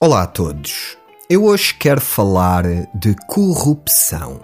Olá a todos. Eu hoje quero falar de corrupção.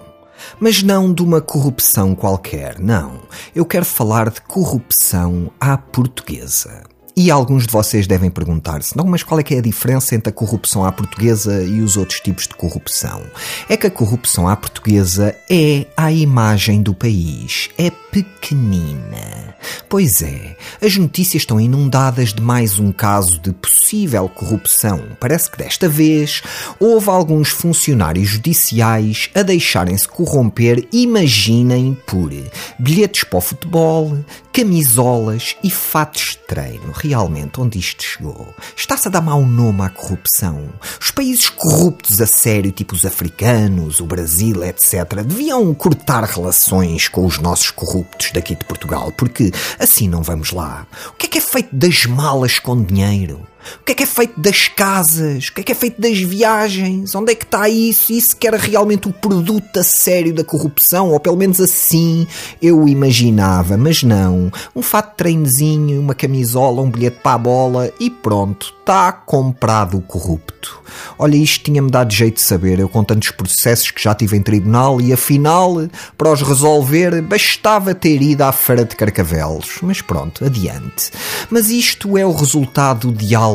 Mas não de uma corrupção qualquer, não. Eu quero falar de corrupção à portuguesa. E alguns de vocês devem perguntar-se, não, mas qual é que é a diferença entre a corrupção à portuguesa e os outros tipos de corrupção? É que a corrupção à portuguesa é a imagem do país, é pequenina. Pois é, as notícias estão inundadas de mais um caso de possível corrupção. Parece que desta vez houve alguns funcionários judiciais a deixarem-se corromper, imaginem, por bilhetes para o futebol, camisolas e fatos de treino. Realmente, onde isto chegou? Está-se a dar mau nome à corrupção. Os países corruptos a sério, tipo os africanos, o Brasil, etc., deviam cortar relações com os nossos corruptos daqui de Portugal, porque assim não vamos lá. O que é que é feito das malas com dinheiro? O que é que é feito das casas? O que é que é feito das viagens? Onde é que está isso? Isso que era realmente o produto a sério da corrupção? Ou pelo menos assim eu imaginava, mas não. Um fato de treinozinho, uma camisola, um bilhete para a bola e pronto, está comprado o corrupto. Olha, isto tinha-me dado jeito de saber, eu com tantos processos que já tive em tribunal e afinal, para os resolver, bastava ter ido à feira de Carcavelos. Mas pronto, adiante. Mas isto é o resultado de algo.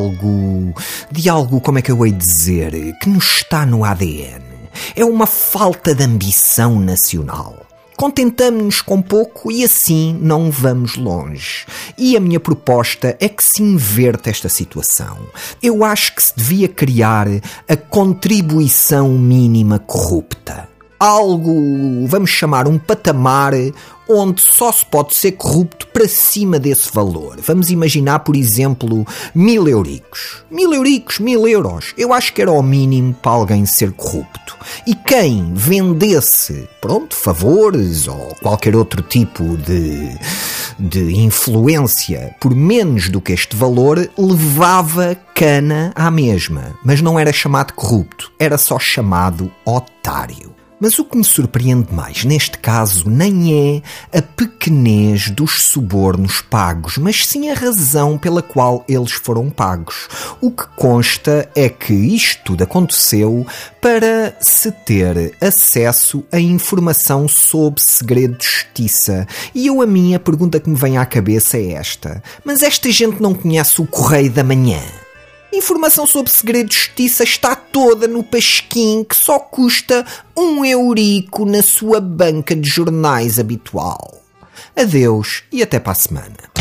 De algo, como é que eu hei dizer, que nos está no ADN. É uma falta de ambição nacional contentamos-nos com pouco e assim não vamos longe. E a minha proposta é que se inverta esta situação. Eu acho que se devia criar a contribuição mínima corrupta. Algo, vamos chamar um patamar onde só se pode ser corrupto para cima desse valor. Vamos imaginar, por exemplo, mil euricos. Mil euricos, mil euros. Eu acho que era o mínimo para alguém ser corrupto. E quem vendesse, pronto, favores ou qualquer outro tipo de, de influência por menos do que este valor, levava cana à mesma. Mas não era chamado corrupto, era só chamado otário. Mas o que me surpreende mais neste caso nem é a pequenez dos subornos pagos, mas sim a razão pela qual eles foram pagos. O que consta é que isto tudo aconteceu para se ter acesso a informação sob segredo de justiça. E eu a minha pergunta que me vem à cabeça é esta: mas esta gente não conhece o Correio da Manhã? Informação sobre segredo de justiça está toda no pasquim que só custa um eurico na sua banca de jornais habitual. Adeus e até para a semana.